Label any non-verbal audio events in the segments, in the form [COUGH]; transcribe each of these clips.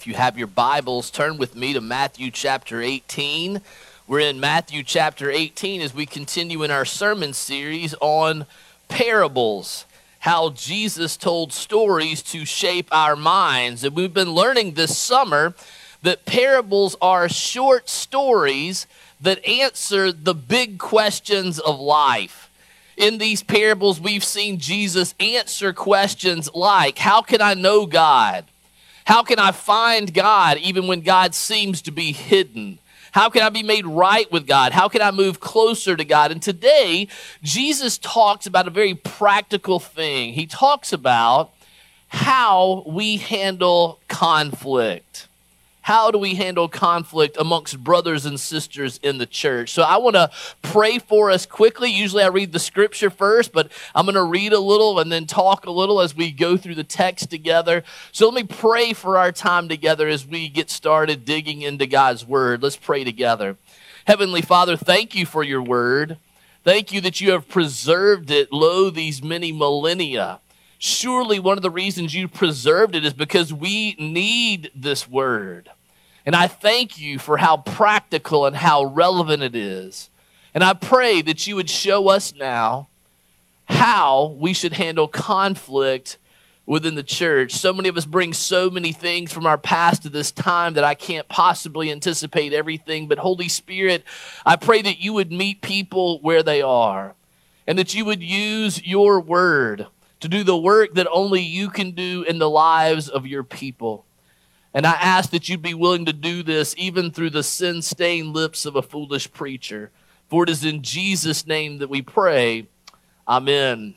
If you have your Bibles, turn with me to Matthew chapter 18. We're in Matthew chapter 18 as we continue in our sermon series on parables, how Jesus told stories to shape our minds. And we've been learning this summer that parables are short stories that answer the big questions of life. In these parables, we've seen Jesus answer questions like How can I know God? How can I find God even when God seems to be hidden? How can I be made right with God? How can I move closer to God? And today, Jesus talks about a very practical thing. He talks about how we handle conflict how do we handle conflict amongst brothers and sisters in the church? So I want to pray for us quickly. Usually I read the scripture first, but I'm going to read a little and then talk a little as we go through the text together. So let me pray for our time together as we get started digging into God's word. Let's pray together. Heavenly Father, thank you for your word. Thank you that you have preserved it, lo, these many millennia. Surely one of the reasons you preserved it is because we need this word. And I thank you for how practical and how relevant it is. And I pray that you would show us now how we should handle conflict within the church. So many of us bring so many things from our past to this time that I can't possibly anticipate everything. But Holy Spirit, I pray that you would meet people where they are and that you would use your word to do the work that only you can do in the lives of your people. And I ask that you'd be willing to do this even through the sin stained lips of a foolish preacher. For it is in Jesus' name that we pray. Amen.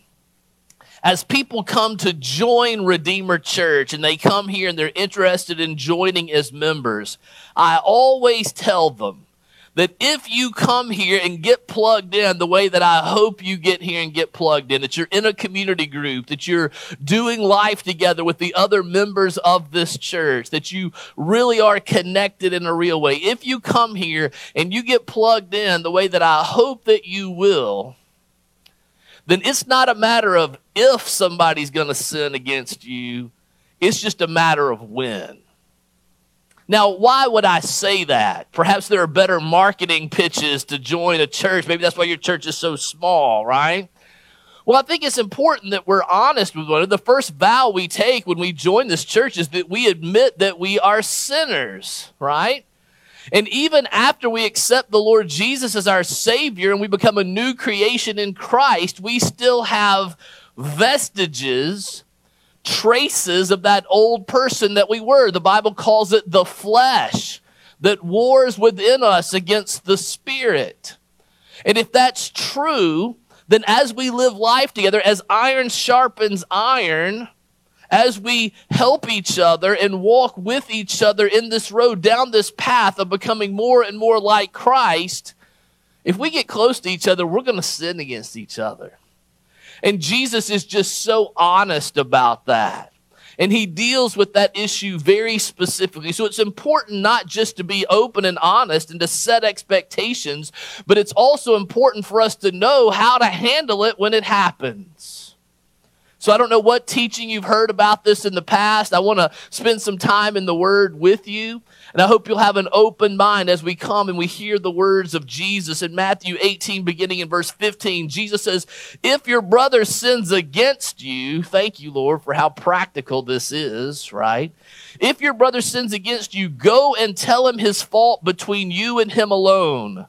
As people come to join Redeemer Church and they come here and they're interested in joining as members, I always tell them that if you come here and get plugged in the way that I hope you get here and get plugged in, that you're in a community group, that you're doing life together with the other members of this church, that you really are connected in a real way. If you come here and you get plugged in the way that I hope that you will, then it's not a matter of if somebody's going to sin against you, it's just a matter of when. Now, why would I say that? Perhaps there are better marketing pitches to join a church. Maybe that's why your church is so small, right? Well, I think it's important that we're honest with one another. The first vow we take when we join this church is that we admit that we are sinners, right? And even after we accept the Lord Jesus as our Savior and we become a new creation in Christ, we still have vestiges traces of that old person that we were. The Bible calls it the flesh that wars within us against the spirit. And if that's true, then as we live life together, as iron sharpens iron, as we help each other and walk with each other in this road, down this path of becoming more and more like Christ, if we get close to each other, we're going to sin against each other. And Jesus is just so honest about that. And he deals with that issue very specifically. So it's important not just to be open and honest and to set expectations, but it's also important for us to know how to handle it when it happens. So I don't know what teaching you've heard about this in the past. I want to spend some time in the Word with you. And I hope you'll have an open mind as we come and we hear the words of Jesus in Matthew 18, beginning in verse 15. Jesus says, If your brother sins against you, thank you, Lord, for how practical this is, right? If your brother sins against you, go and tell him his fault between you and him alone.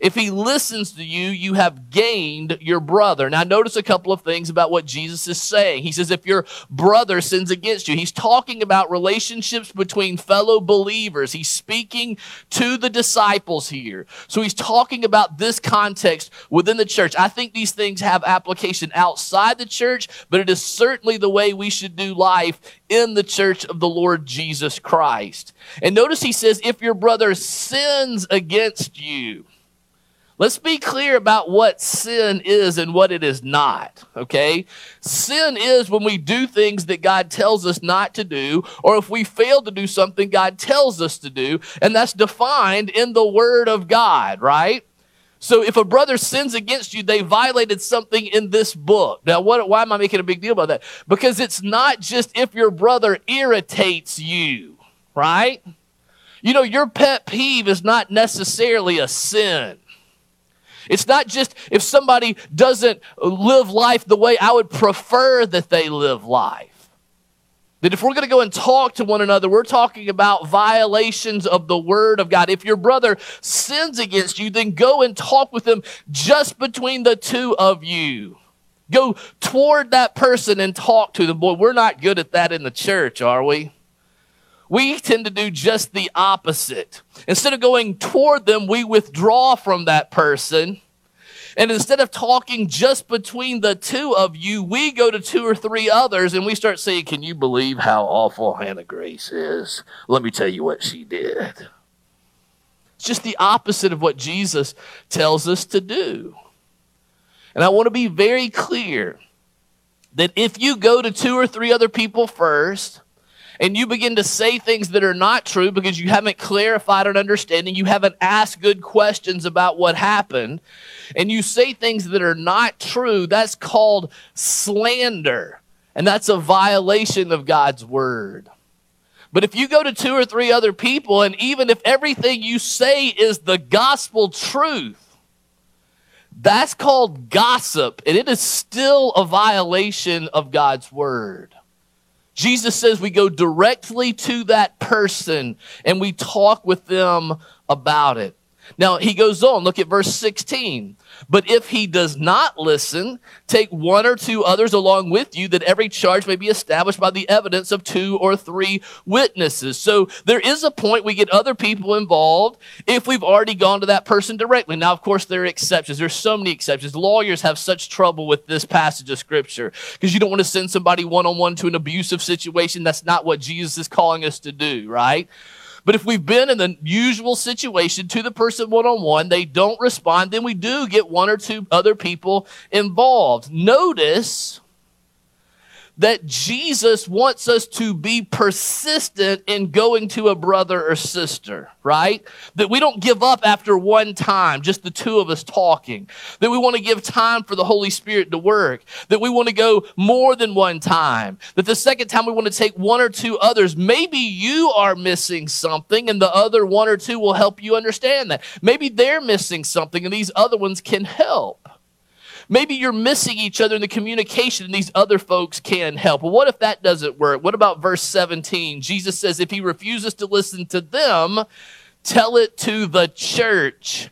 If he listens to you, you have gained your brother. Now, notice a couple of things about what Jesus is saying. He says, if your brother sins against you, he's talking about relationships between fellow believers. He's speaking to the disciples here. So he's talking about this context within the church. I think these things have application outside the church, but it is certainly the way we should do life in the church of the Lord Jesus Christ. And notice he says, if your brother sins against you, Let's be clear about what sin is and what it is not, okay? Sin is when we do things that God tells us not to do, or if we fail to do something God tells us to do, and that's defined in the Word of God, right? So if a brother sins against you, they violated something in this book. Now, what, why am I making a big deal about that? Because it's not just if your brother irritates you. right? You know, your pet peeve is not necessarily a sin. It's not just if somebody doesn't live life the way I would prefer that they live life. That if we're going to go and talk to one another, we're talking about violations of the Word of God. If your brother sins against you, then go and talk with them just between the two of you. Go toward that person and talk to them. Boy, we're not good at that in the church, are we? We tend to do just the opposite. Instead of going toward them, we withdraw from that person. And instead of talking just between the two of you, we go to two or three others and we start saying, Can you believe how awful Hannah Grace is? Let me tell you what she did. It's just the opposite of what Jesus tells us to do. And I want to be very clear that if you go to two or three other people first, and you begin to say things that are not true because you haven't clarified an understanding, you haven't asked good questions about what happened, and you say things that are not true, that's called slander. And that's a violation of God's word. But if you go to two or three other people, and even if everything you say is the gospel truth, that's called gossip, and it is still a violation of God's word. Jesus says we go directly to that person and we talk with them about it. Now he goes on, look at verse 16. But if he does not listen, take one or two others along with you, that every charge may be established by the evidence of two or three witnesses. So there is a point we get other people involved if we've already gone to that person directly. Now, of course, there are exceptions. There's so many exceptions. Lawyers have such trouble with this passage of scripture because you don't want to send somebody one on one to an abusive situation. That's not what Jesus is calling us to do, right? But if we've been in the usual situation to the person one on one, they don't respond, then we do get one or two other people involved. Notice that Jesus wants us to be persistent in going to a brother or sister, right? That we don't give up after one time, just the two of us talking. That we want to give time for the Holy Spirit to work. That we want to go more than one time. That the second time we want to take one or two others. Maybe you are missing something and the other one or two will help you understand that. Maybe they're missing something and these other ones can help. Maybe you're missing each other in the communication and these other folks can help. Well, what if that doesn't work? What about verse 17? Jesus says, if he refuses to listen to them, tell it to the church.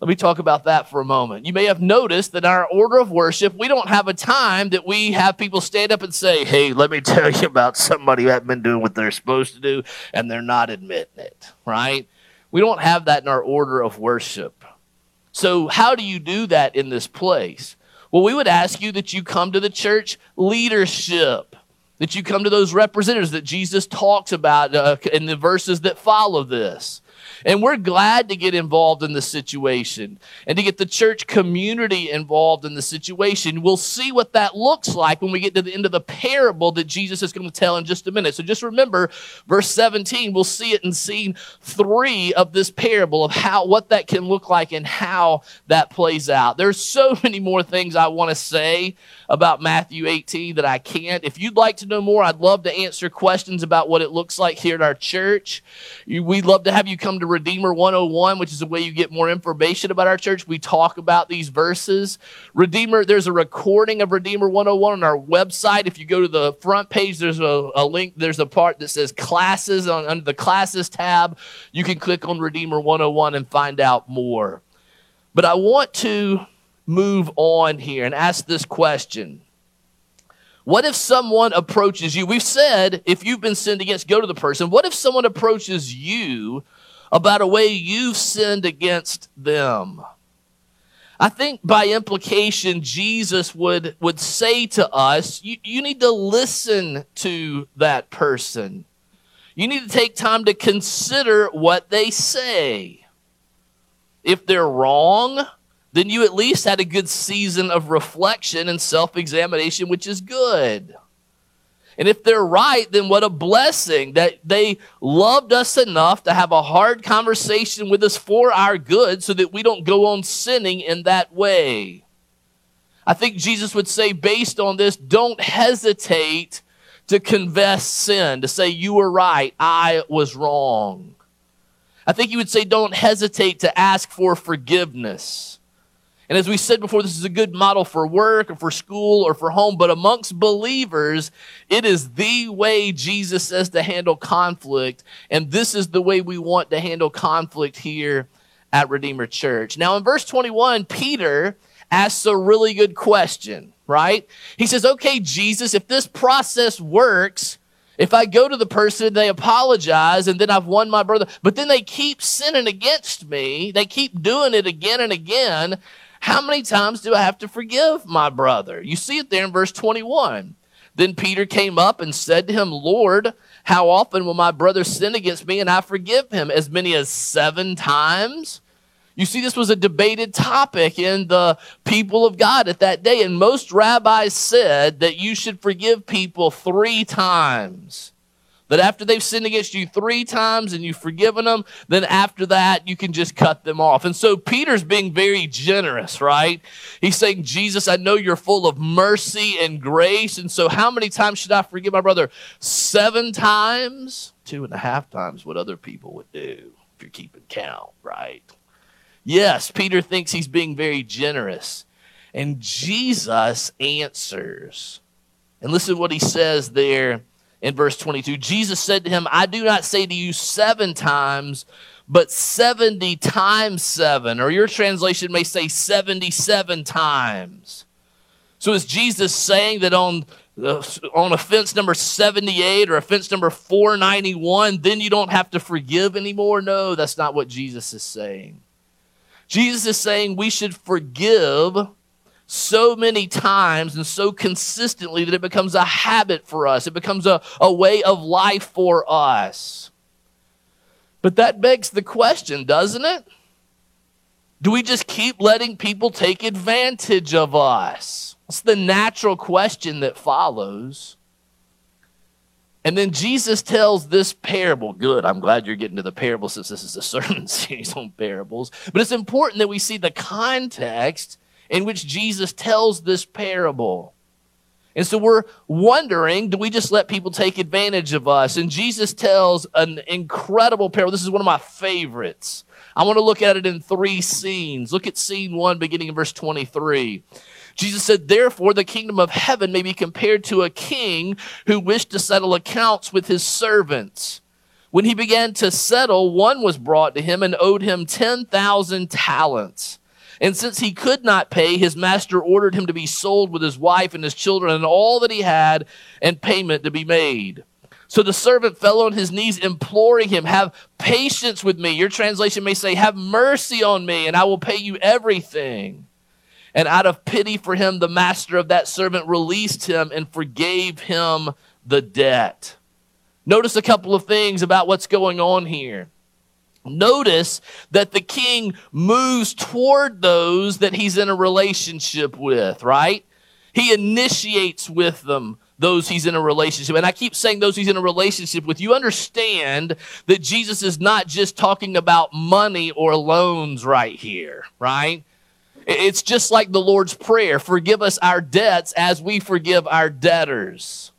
Let me talk about that for a moment. You may have noticed that in our order of worship, we don't have a time that we have people stand up and say, Hey, let me tell you about somebody who hasn't been doing what they're supposed to do, and they're not admitting it, right? We don't have that in our order of worship. So, how do you do that in this place? Well, we would ask you that you come to the church leadership, that you come to those representatives that Jesus talks about uh, in the verses that follow this. And we're glad to get involved in the situation and to get the church community involved in the situation. We'll see what that looks like when we get to the end of the parable that Jesus is going to tell in just a minute. So just remember verse 17. We'll see it in scene three of this parable of how, what that can look like and how that plays out. There's so [LAUGHS] many more things I want to say about Matthew 18 that I can't. If you'd like to know more, I'd love to answer questions about what it looks like here at our church. We'd love to have you come to Redeemer 101, which is a way you get more information about our church. We talk about these verses. Redeemer, there's a recording of Redeemer 101 on our website. If you go to the front page, there's a, a link, there's a part that says classes on under the classes tab. You can click on Redeemer 101 and find out more. But I want to move on here and ask this question. What if someone approaches you? We've said if you've been sinned against, go to the person. What if someone approaches you about a way you've sinned against them? I think by implication, Jesus would, would say to us, you, you need to listen to that person. You need to take time to consider what they say. If they're wrong, then you at least had a good season of reflection and self examination, which is good. And if they're right, then what a blessing that they loved us enough to have a hard conversation with us for our good so that we don't go on sinning in that way. I think Jesus would say, based on this, don't hesitate to confess sin, to say, You were right, I was wrong. I think he would say, Don't hesitate to ask for forgiveness. And as we said before, this is a good model for work or for school or for home, but amongst believers, it is the way Jesus says to handle conflict. And this is the way we want to handle conflict here at Redeemer Church. Now, in verse 21, Peter asks a really good question, right? He says, Okay, Jesus, if this process works, if I go to the person, they apologize, and then I've won my brother, but then they keep sinning against me, they keep doing it again and again, how many times do I have to forgive my brother? You see it there in verse 21. Then Peter came up and said to him, Lord, how often will my brother sin against me and I forgive him? As many as seven times? You see, this was a debated topic in the people of God at that day, and most rabbis said that you should forgive people three times. That after they've sinned against you three times and you've forgiven them, then after that, you can just cut them off. And so Peter's being very generous, right? He's saying, Jesus, I know you're full of mercy and grace. And so how many times should I forgive my brother? Seven times? Two and a half times what other people would do if you're keeping count, right? Yes, Peter thinks he's being very generous. And Jesus answers. And listen to what he says there in verse 22. Jesus said to him, I do not say to you seven times, but 70 times seven, or your translation may say 77 times. So is Jesus saying that on uh, on offense number 78 or offense number 491, then you don't have to forgive anymore? No, that's not what Jesus is saying. Jesus is saying we should forgive so many times and so consistently that it becomes a habit for us. It becomes a, a way of life for us. But that begs the question, doesn't it? Do we just keep letting people take advantage of us? It's the natural question that follows. And then Jesus tells this parable. Good, I'm glad you're getting to the parable since this is a [LAUGHS] sermon series on parables. But it's important that we see the context in which Jesus tells this parable. And so we're wondering do we just let people take advantage of us? And Jesus tells an incredible parable. This is one of my favorites. I want to look at it in three scenes. Look at scene one, beginning in verse 23. Jesus said, Therefore, the kingdom of heaven may be compared to a king who wished to settle accounts with his servants. When he began to settle, one was brought to him and owed him 10,000 talents. And since he could not pay, his master ordered him to be sold with his wife and his children and all that he had, and payment to be made. So the servant fell on his knees, imploring him, Have patience with me. Your translation may say, Have mercy on me, and I will pay you everything. And out of pity for him, the master of that servant released him and forgave him the debt. Notice a couple of things about what's going on here. Notice that the king moves toward those that he's in a relationship with, right? He initiates with them those he's in a relationship. And I keep saying those he's in a relationship with. You understand that Jesus is not just talking about money or loans right here, right? It's just like the Lord's Prayer forgive us our debts as we forgive our debtors.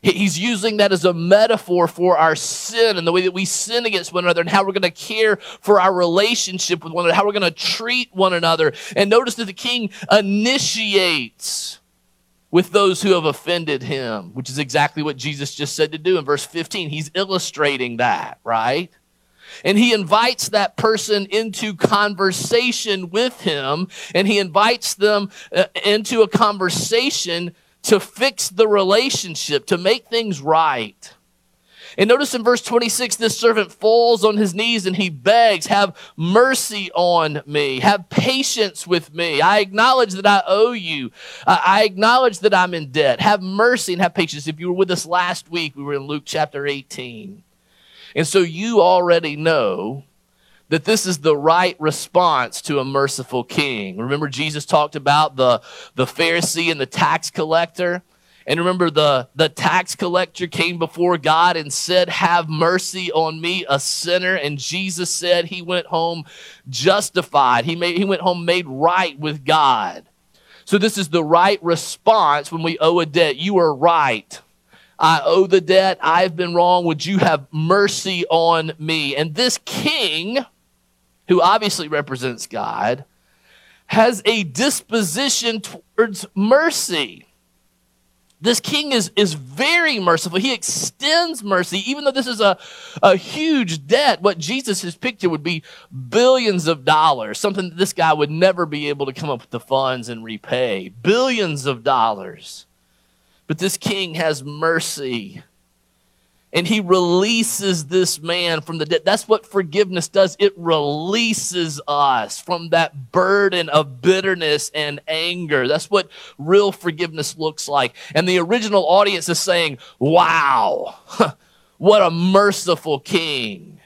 He's using that as a metaphor for our sin and the way that we sin against one another and how we're going to care for our relationship with one another, how we're going to treat one another. And notice that the king initiates with those who have offended him, which is exactly what Jesus just said to do in verse 15. He's illustrating that, right? And he invites that person into conversation with him, and he invites them uh, into a conversation to fix the relationship, to make things right. And notice in verse 26, this servant falls on his knees and he begs, Have mercy on me. Have patience with me. I acknowledge that I owe you. I acknowledge that I'm in debt. Have mercy and have patience. If you were with us last week, we were in Luke chapter 18. And so you already know that this is the right response to a merciful king. Remember, Jesus talked about the, the Pharisee and the tax collector. And remember, the, the tax collector came before God and said, Have mercy on me, a sinner. And Jesus said he went home justified. He, made, he went home made right with God. So, this is the right response when we owe a debt. You are right. I owe the debt. I've been wrong. Would you have mercy on me? And this king, who obviously represents God, has a disposition towards mercy. This king is, is very merciful. He extends mercy, even though this is a, a huge debt. What Jesus has would be billions of dollars, something that this guy would never be able to come up with the funds and repay. Billions of dollars. But this king has mercy and he releases this man from the debt. That's what forgiveness does. It releases us from that burden of bitterness and anger. That's what real forgiveness looks like. And the original audience is saying, Wow, [LAUGHS] what a merciful king.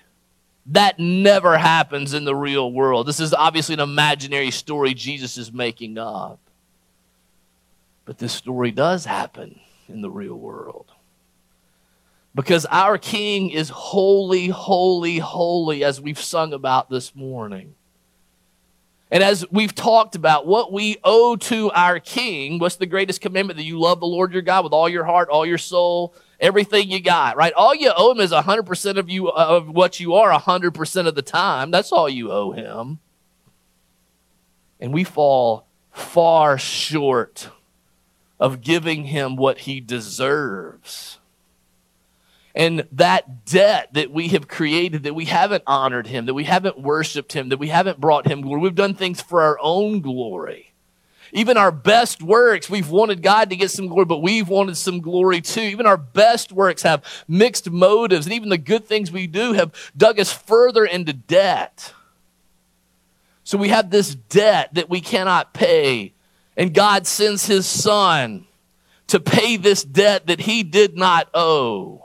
That never happens in the real world. This is obviously an imaginary story Jesus is making up. But this story does happen in the real world because our King is holy, holy, holy, as we've sung about this morning. And as we've talked about what we owe to our King, what's the greatest commandment? That you love the Lord your God with all your heart, all your soul, everything you got, right? All you owe him is 100% of you of what you are 100% of the time. That's all you owe him. And we fall far short of giving him what he deserves. And that debt that we have created, that we haven't honored him, that we haven't worshiped him, that we haven't brought him glory, we've done things for our own glory. Even our best works, we've wanted God to get some glory, but we've wanted some glory too. Even our best works have mixed motives, and even the good things we do have dug us further into debt. So we have this debt that we cannot pay, and God sends his son to pay this debt that he did not owe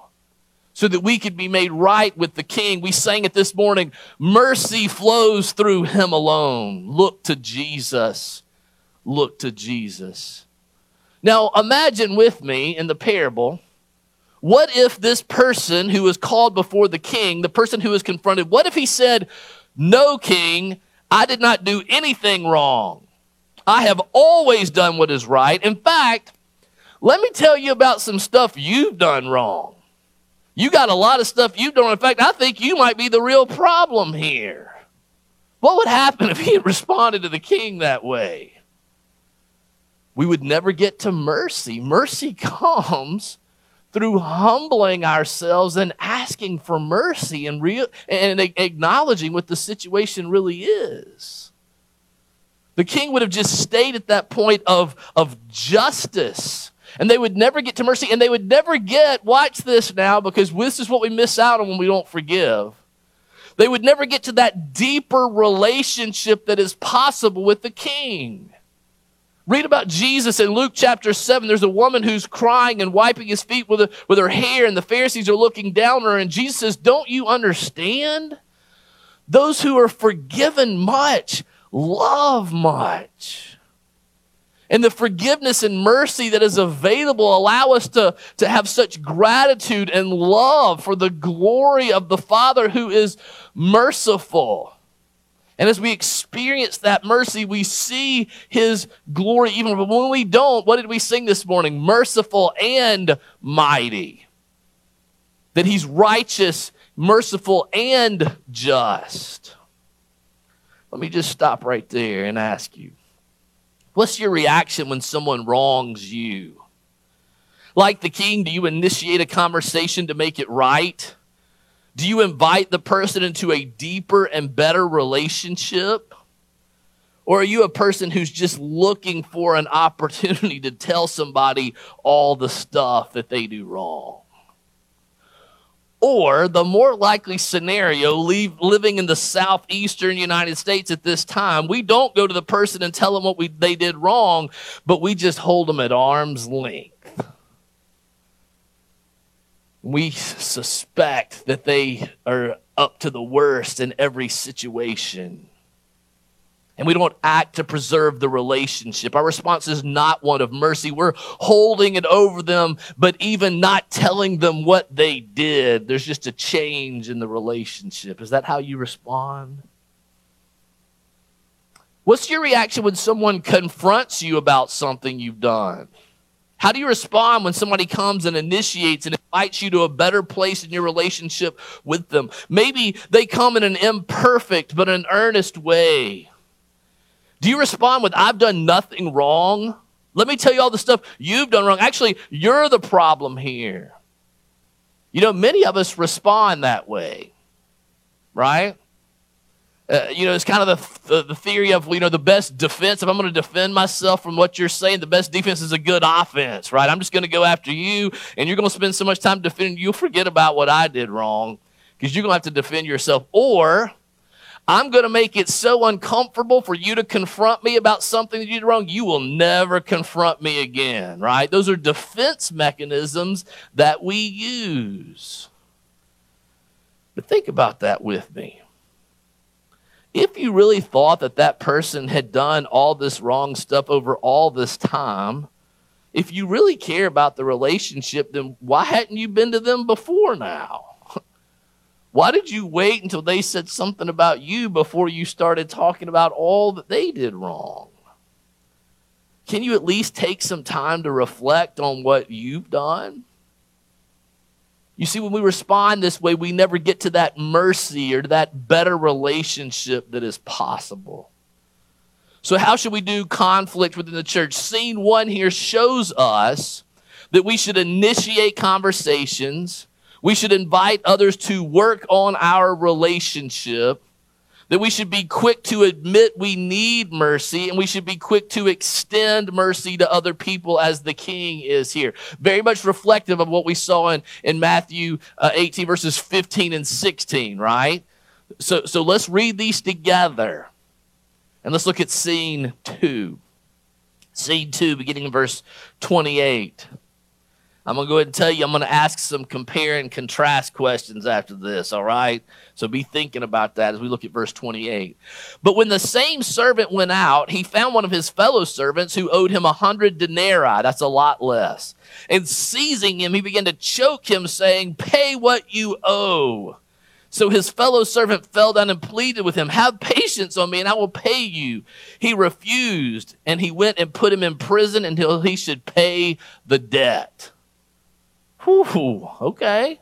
so that we could be made right with the king. We sang it this morning. Mercy flows through him alone. Look to Jesus. Look to Jesus. Now, imagine with me in the parable. What if this person who was called before the king, the person who was confronted, what if he said, No, king, I did not do anything wrong. I have always done what is right. In fact, let me tell you about some stuff you've done wrong. You got a lot of stuff you've done. In fact, I think you might be the real problem here. What would happen [LAUGHS] if he had responded to the king that way? We would never get to mercy. Mercy comes through humbling ourselves and asking for mercy and, real, and acknowledging what the situation really is. The king would have just stayed at that point of, of justice and they would never get to mercy, and they would never get, watch this now, because this is what we miss out on when we don't forgive. They would never get to that deeper relationship that is possible with the king. Read about Jesus in Luke chapter 7. There's a woman who's crying and wiping his feet with, with her hair, and the Pharisees are looking down on her. And Jesus says, Don't you understand? Those who are forgiven much love much and the forgiveness and mercy that is available allow us to, to have such gratitude and love for the glory of the Father who is merciful. And as we experience that mercy, we see his glory even but when we don't, what did we sing this morning? Merciful and mighty. That he's righteous, merciful, and just. Let me just stop right there and ask you What's your reaction when someone wrongs you? Like the king, do you initiate a conversation to make it right? Do you invite the person into a deeper and better relationship? Or are you a person who's just looking for an opportunity to tell somebody all the stuff that they do wrong? Or the more likely scenario, leave, living in the southeastern United States at this time, we don't go to the person and tell them what we, they did wrong, but we just hold them at arm's length. We suspect that they are up to the worst in every situation and we don't act to preserve the relationship. Our response is not one of mercy. We're holding it over them, but even not telling them what they did. There's just a change in the relationship. Is that how you respond? What's your reaction when someone confronts you about something you've done? How do you respond when somebody comes and initiates and invites you to a better place in your relationship with them? Maybe they come in an imperfect but an earnest way. Do you respond with, I've done nothing wrong? Let me tell you all the stuff you've done wrong. Actually, you're the problem here. You know, many of us respond that way, right? Uh, you know, it's kind of the, the, the, theory of, you know, the best defense. If I'm going to defend myself from what you're saying, the best defense is a good offense, right? I'm just going to go after you, and you're going to spend so much time defending, you'll forget about what I did wrong because you're going to have to defend yourself. Or I'm going to make it so uncomfortable for you to confront me about something that you did wrong, you will never confront me again, right? Those are defense mechanisms that we use. But think about that with me if you really thought that that person had done all this wrong stuff over all this time, if you really care about the relationship, then why hadn't you been to them before now? Why did you wait until they said something about you before you started talking about all that they did wrong? Can you at least take some time to reflect on what you've done? You see, when we respond this way, we never get to that mercy or to that better relationship that is possible. So, how should we do conflict within the church? Scene one here shows us that we should initiate conversations, we should invite others to work on our relationship, that we should be quick to admit we need mercy and we should be quick to extend mercy to other people as the king is here. Very much reflective of what we saw in, in Matthew uh, 18 verses 15 and 16, right? So, so let's read these together and let's look at scene two. Scene two, beginning in verse 28. I'm going to go ahead and tell you, I'm going to ask some compare and contrast questions after this, all right? So be thinking about that as we look at verse 28. But when the same servant went out, he found one of his fellow servants who owed him a hundred denarii. That's a lot less. And seizing him, he began to choke him, saying, Pay what you owe. So his fellow servant fell down and pleaded with him, Have patience on me, and I will pay you. He refused, and he went and put him in prison until he should pay the debt. Whew, okay.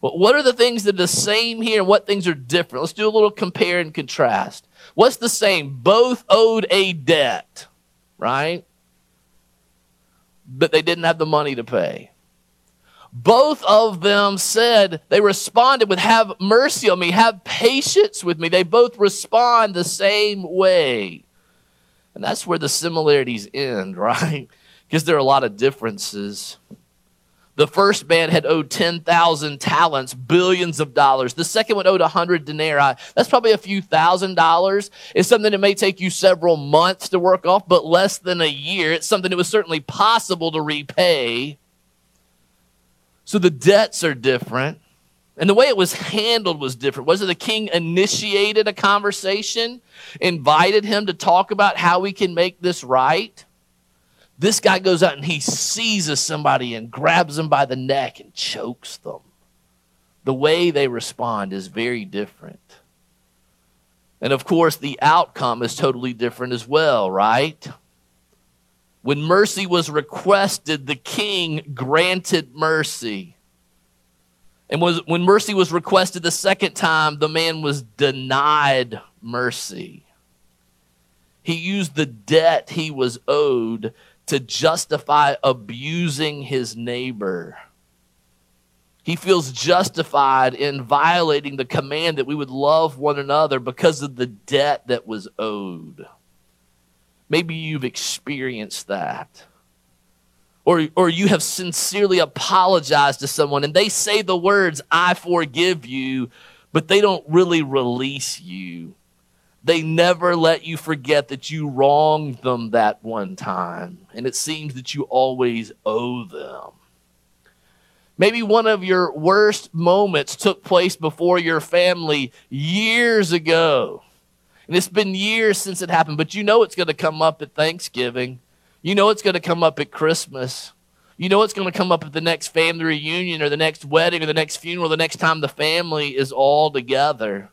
Well, what are the things that are the same here and what things are different? Let's do a little compare and contrast. What's the same? Both owed a debt, right? But they didn't have the money to pay. Both of them said, they responded with, Have mercy on me, have patience with me. They both respond the same way. And that's where the similarities end, [LAUGHS] right? Because there are a lot of differences. The first man had owed 10,000 talents, billions of dollars. The second one owed 100 denarii. That's probably a few thousand dollars. It's something that may take you several months to work off, but less than a year. It's something that was certainly possible to repay. So the debts are different. And the way it was handled was different. Was it the king initiated a conversation, invited him to talk about how we can make this right? This guy goes out and he seizes somebody and grabs them by the neck and chokes them. The way they respond is very different. And of course, the outcome is totally different as well, right? When mercy was requested, the king granted mercy. And was, when mercy was requested the second time, the man was denied mercy. He used the debt he was owed to justify abusing his neighbor. He feels justified in violating the command that we would love one another because of the debt that was owed. Maybe you've experienced that. Or, or you have sincerely apologized to someone and they say the words, I forgive you, but they don't really release you. They never let you forget that you wronged them that one time, and it seems that you always owe them. Maybe one of your worst moments took place before your family years ago. And it's been years since it happened, but you know it's going to come up at Thanksgiving. You know it's going to come up at Christmas. You know it's going to come up at the next family reunion or the next wedding or the next funeral, the next time the family is all together.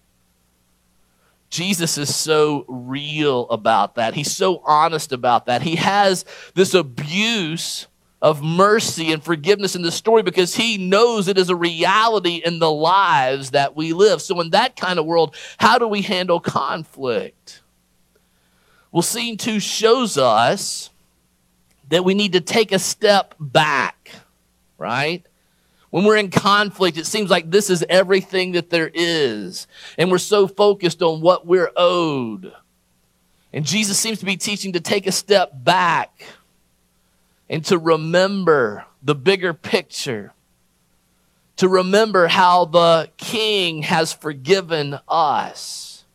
Jesus is so real about that. He's so honest about that. He has this abuse of mercy and forgiveness in the story because he knows it is a reality in the lives that we live. So, in that kind of world, how do we handle conflict? Well, scene two shows us that we need to take a step back, right? When we're in conflict, it seems like this is everything that there is. And we're so focused on what we're owed. And Jesus seems to be teaching to take a step back and to remember the bigger picture, to remember how the King has forgiven us,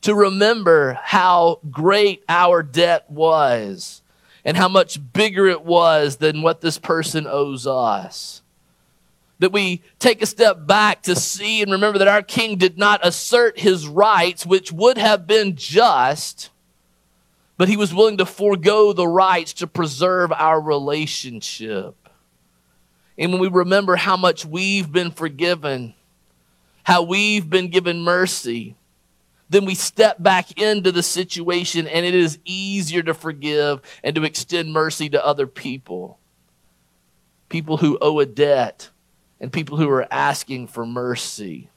to remember how great our debt was and how much bigger it was than what this person owes us. That we take a step back to see and remember that our king did not assert his rights, which would have been just, but he was willing to forego the rights to preserve our relationship. And when we remember how much we've been forgiven, how we've been given mercy, then we step back into the situation and it is easier to forgive and to extend mercy to other people. People who owe a debt and people who are asking for mercy.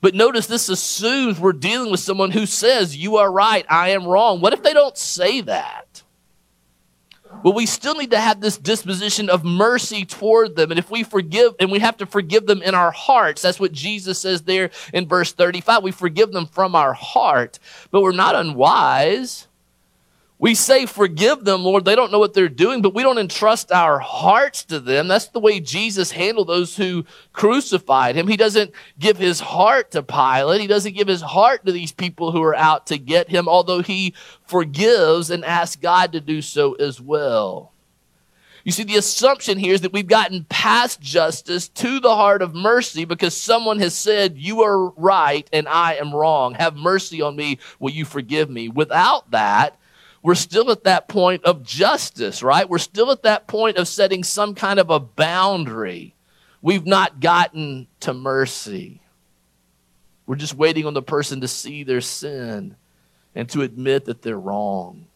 But notice this assumes we're dealing with someone who says, You are right, I am wrong. What if they don't say that? Well, we still need to have this disposition of mercy toward them. And if we forgive, and we have to forgive them in our hearts, that's what Jesus says there in verse 35. We forgive them from our heart, but we're not unwise. We say, Forgive them, Lord. They don't know what they're doing, but we don't entrust our hearts to them. That's the way Jesus handled those who crucified him. He doesn't give his heart to Pilate, he doesn't give his heart to these people who are out to get him, although he forgives and asks God to do so as well. You see, the assumption here is that we've gotten past justice to the heart of mercy because someone has said, You are right and I am wrong. Have mercy on me. Will you forgive me? Without that, we're still at that point of justice, right? We're still at that point of setting some kind of a boundary. We've not gotten to mercy. We're just waiting on the person to see their sin and to admit that they're wrong.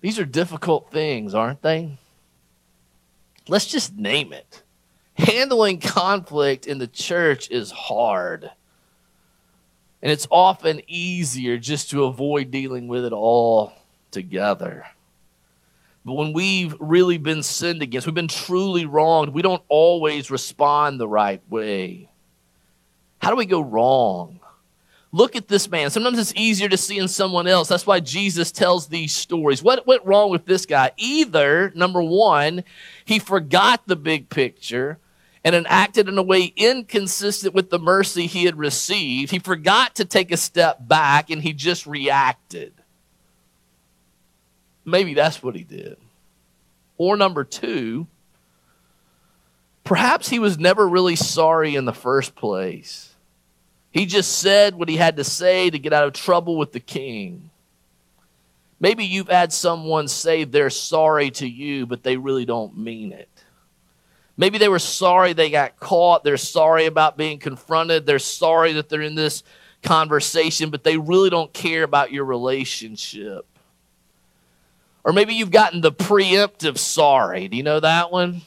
These are difficult things, aren't they? Let's just name it. Handling conflict in the church is hard. And it's often easier just to avoid dealing with it all together. But when we've really been sinned against, we've been truly wronged, we don't always respond the right way. How do we go wrong? Look at this man. Sometimes it's easier to see in someone else. That's why Jesus tells these stories. What went wrong with this guy? Either, number one, he forgot the big picture and acted in a way inconsistent with the mercy he had received. He forgot to take a step back and he just reacted. Maybe that's what he did. Or number two, perhaps he was never really sorry in the first place. He just said what he had to say to get out of trouble with the king. Maybe you've had someone say they're sorry to you, but they really don't mean it. Maybe they were sorry they got caught. They're sorry about being confronted. They're sorry that they're in this conversation, but they really don't care about your relationship. Or maybe you've gotten the preemptive sorry. Do you know that one?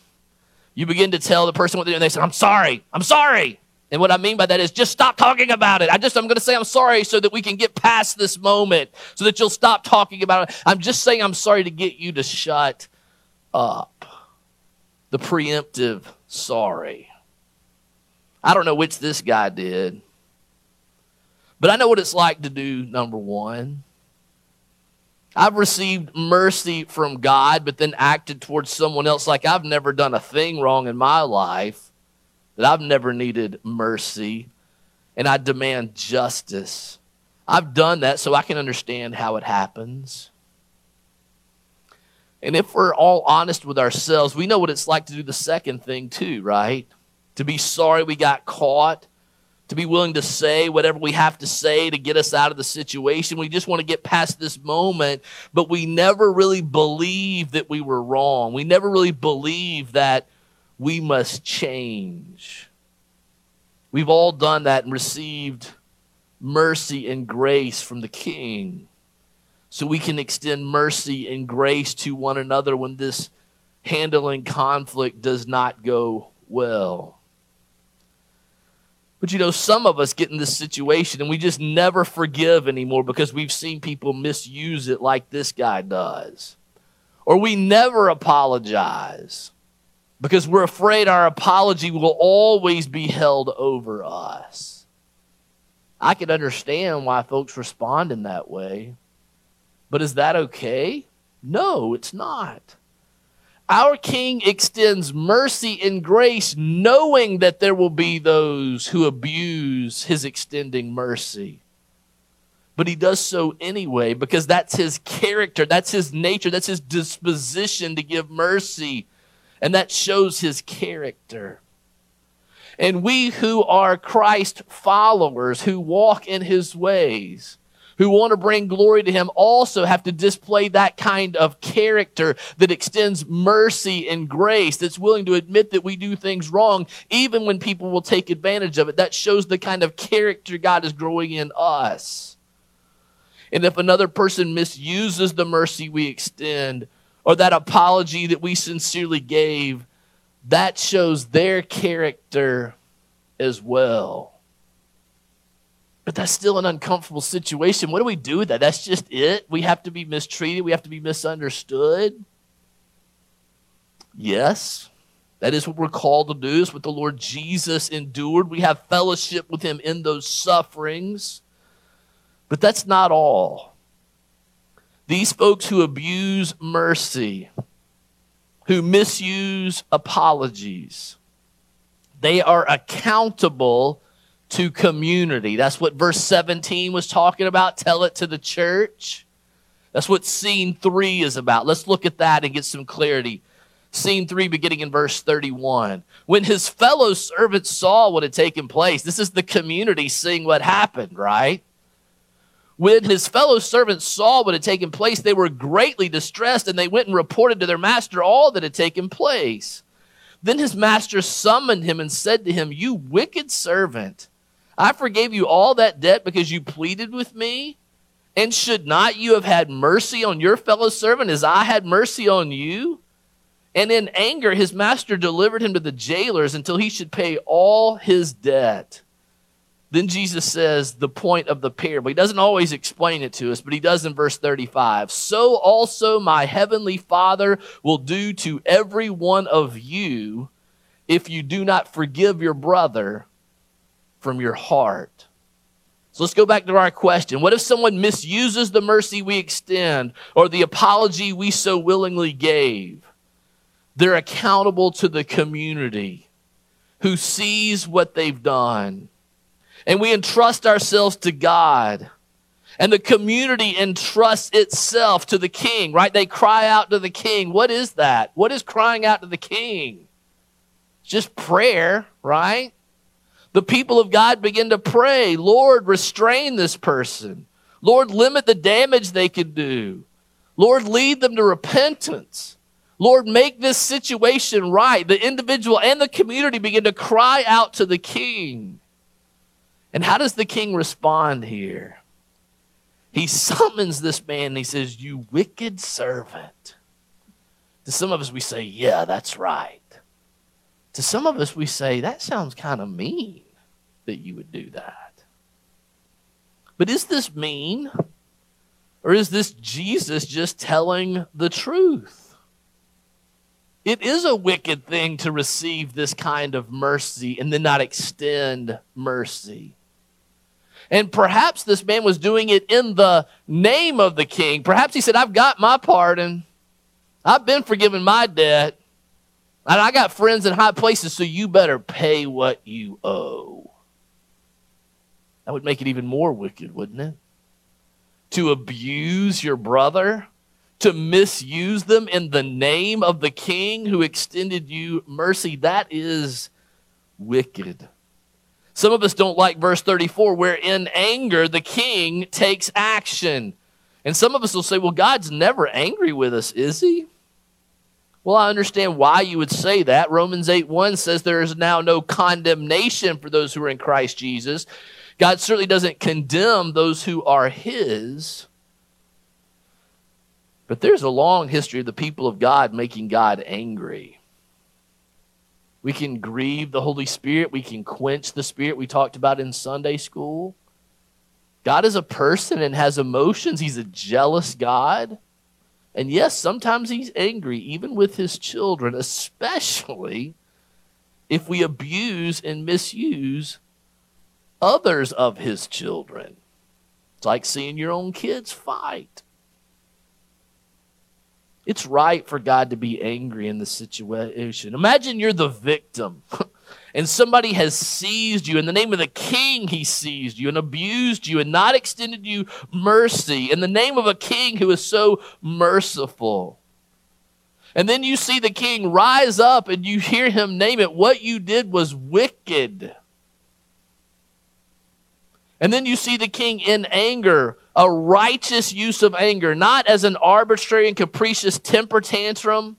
You begin to tell the person what they're doing. They say, I'm sorry. I'm sorry. And what I mean by that is just stop talking about it. I just, I'm going to say I'm sorry so that we can get past this moment, so that you'll stop talking about it. I'm just saying I'm sorry to get you to shut up the preemptive sorry. I don't know which this guy did, but I know what it's like to do number one. I've received mercy from God, but then acted towards someone else like I've never done a thing wrong in my life, that I've never needed mercy, and I demand justice. I've done that so I can understand how it happens. And if we're all honest with ourselves, we know what it's like to do the second thing too, right? To be sorry we got caught, to be willing to say whatever we have to say to get us out of the situation. We just want to get past this moment, but we never really believe that we were wrong. We never really believe that we must change. We've all done that and received mercy and grace from the King. So we can extend mercy and grace to one another when this handling conflict does not go well. But you know, some of us get in this situation and we just never forgive anymore because we've seen people misuse it like this guy does. Or we never apologize because we're afraid our apology will always be held over us. I can understand why folks respond in that way. But is that okay? No, it's not. Our King extends mercy and grace, knowing that there will be those who abuse his extending mercy. But he does so anyway because that's his character, that's his nature, that's his disposition to give mercy. And that shows his character. And we who are Christ followers, who walk in his ways, who want to bring glory to him also have to display that kind of character that extends mercy and grace, that's willing to admit that we do things wrong, even when people will take advantage of it. That shows the kind of character God is growing in us. And if another person misuses the mercy we extend or that apology that we sincerely gave, that shows their character as well. But that's still an uncomfortable situation. What do we do with that? That's just it. We have to be mistreated, we have to be misunderstood. Yes, that is what we're called to do. It's what the Lord Jesus endured. We have fellowship with him in those sufferings. But that's not all. These folks who abuse mercy, who misuse apologies, they are accountable to community. That's what verse 17 was talking about. Tell it to the church. That's what scene three is about. Let's look at that and get some clarity. Scene three, beginning in verse 31. When his fellow servants saw what had taken place, this is the community seeing what happened, right? When his fellow servants saw what had taken place, they were greatly distressed and they went and reported to their master all that had taken place. Then his master summoned him and said to him, You wicked servant. I forgave you all that debt because you pleaded with me. And should not you have had mercy on your fellow servant as I had mercy on you? And in anger, his master delivered him to the jailers until he should pay all his debt. Then Jesus says the point of the parable. He doesn't always explain it to us, but he does in verse 35. So also my heavenly Father will do to every one of you if you do not forgive your brother from your heart. So let's go back to our question. What if someone misuses the mercy we extend or the apology we so willingly gave? They're accountable to the community who sees what they've done. And we entrust ourselves to God. And the community entrusts itself to the king, right? They cry out to the king. What is that? What is crying out to the king? It's just prayer, right? The people of God begin to pray, Lord, restrain this person. Lord, limit the damage they can do. Lord, lead them to repentance. Lord, make this situation right. The individual and the community begin to cry out to the king. And how does the king respond here? He summons this man and he says, You wicked servant. To some of us, we say, Yeah, that's right. To some of us, we say, that sounds kind of mean that you would do that. But is this mean? Or is this Jesus just telling the truth? It is a wicked thing to receive this kind of mercy and then not extend mercy. And perhaps this man was doing it in the name of the king. Perhaps he said, I've got my pardon. I've been forgiven my debt. And I got friends in high places, so you better pay what you owe. That would make it even more wicked, wouldn't it? To abuse your brother, to misuse them in the name of the king who extended you mercy, that is wicked. Some of us don't like verse 34, where in anger the king takes action. And some of us will say, well, God's never angry with us, is he? Well, I understand why you would say that. Romans 8 1 says there is now no condemnation for those who are in Christ Jesus. God certainly doesn't condemn those who are His. But there's a long history of the people of God making God angry. We can grieve the Holy Spirit. We can quench the Spirit we talked about in Sunday school. God is a person and has emotions. He's a jealous God. And yes, sometimes he's angry, even with his children, especially if we abuse and misuse others of his children. It's like seeing your own kids fight. It's right for God to be angry in the situation. Imagine you're the victim [LAUGHS] and somebody has seized you. In the name of the king, he seized you and abused you and not extended you mercy. In the name of a king who is so merciful. And then you see the king rise up and you hear him name it. What you did was wicked. And then you see the king in anger, a righteous use of anger, not as an arbitrary and capricious temper tantrum.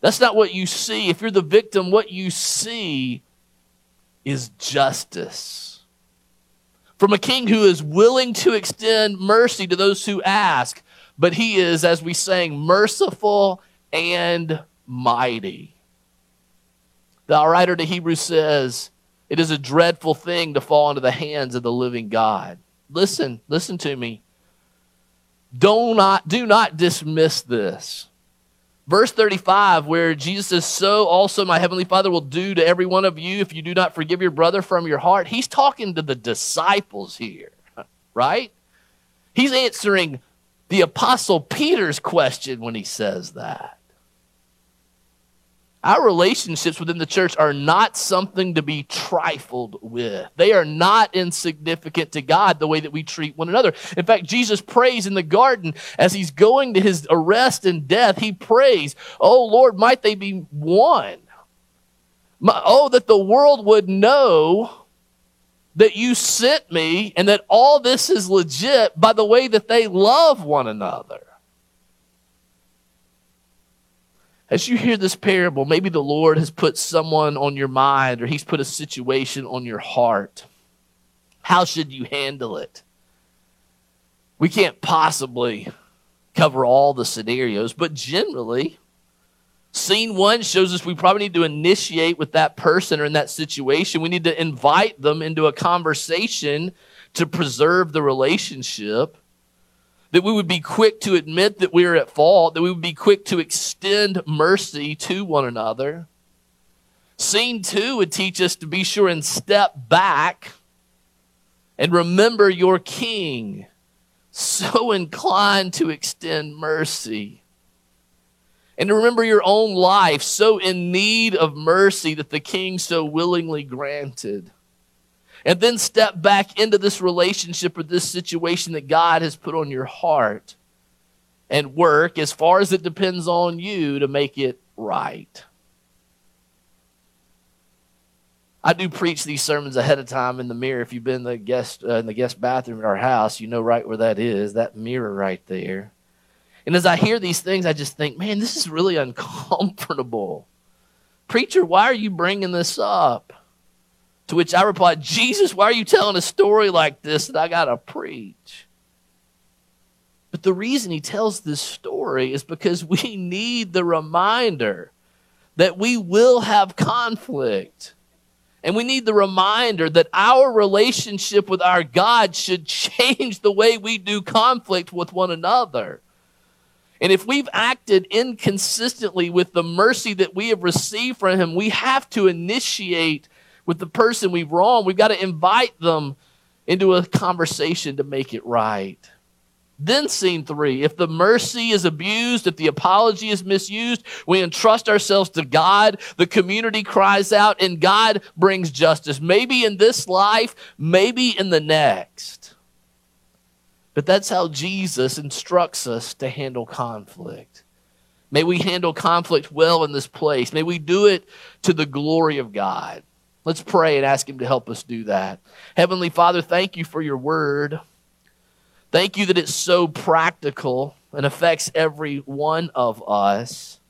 That's not what you see. If you're the victim, what you see is justice. From a king who is willing to extend mercy to those who ask, but he is, as we sang, merciful and mighty. The writer to Hebrews says, it is a dreadful thing to fall into the hands of the living God. Listen, listen to me. Do not, do not dismiss this. Verse 35, where Jesus says, So also my heavenly Father will do to every one of you if you do not forgive your brother from your heart. He's talking to the disciples here, right? He's answering the Apostle Peter's question when he says that. Our relationships within the church are not something to be trifled with. They are not insignificant to God the way that we treat one another. In fact, Jesus prays in the garden as he's going to his arrest and death. He prays, Oh Lord, might they be one. Oh, that the world would know that you sent me and that all this is legit by the way that they love one another. As you hear this parable, maybe the Lord has put someone on your mind or He's put a situation on your heart. How should you handle it? We can't possibly cover all the scenarios, but generally, scene one shows us we probably need to initiate with that person or in that situation. We need to invite them into a conversation to preserve the relationship that we would be quick to admit that we are at fault, that we would be quick to extend mercy to one another. Scene two would teach us to be sure and step back and remember your king, so inclined to extend mercy. And to remember your own life, so in need of mercy that the king so willingly granted and then step back into this relationship or this situation that God has put on your heart and work as far as it depends on you to make it right. I do preach these sermons ahead of time in the mirror. If you've been in the guest uh, in the guest bathroom at our house, you know right where that is, that mirror right there. And as I hear these things, I just think, man, this is really [LAUGHS] uncomfortable. Preacher, why are you bringing this up? To which I replied, Jesus, why are you telling a story like this that I got to preach? But the reason he tells this story is because we [LAUGHS] need the reminder that we will have conflict. And we need the reminder that our relationship with our God should [LAUGHS] change the way we do conflict with one another. And if we've acted inconsistently with the mercy that we have received from Him, we have to initiate with the person we've wronged. We've got to invite them into a conversation to make it right. Then, scene three if the mercy is abused, if the apology is misused, we entrust ourselves to God. The community cries out, and God brings justice. Maybe in this life, maybe in the next. But that's how Jesus instructs us to handle conflict. May we handle conflict well in this place. May we do it to the glory of God. Let's pray and ask Him to help us do that. Heavenly Father, thank you for your word. Thank you that it's so practical and affects every one of us.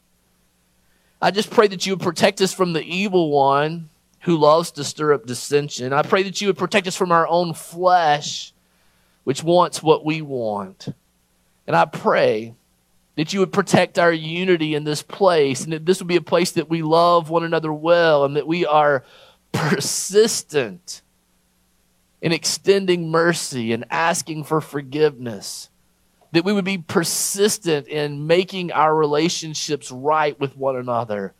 I just pray that you would protect us from the evil one who loves to stir up dissension. I pray that you would protect us from our own flesh, which wants what we want. And I pray that you would protect our unity in this place, and that this would be a place that we love one another well, and that we are persistent in extending mercy and asking for forgiveness. That we would be persistent in making our relationships right with one another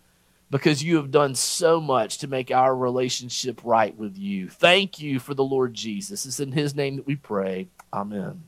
because you have done so much to make our relationship right with you. Thank you for the Lord Jesus. It's in his name that we pray. Amen.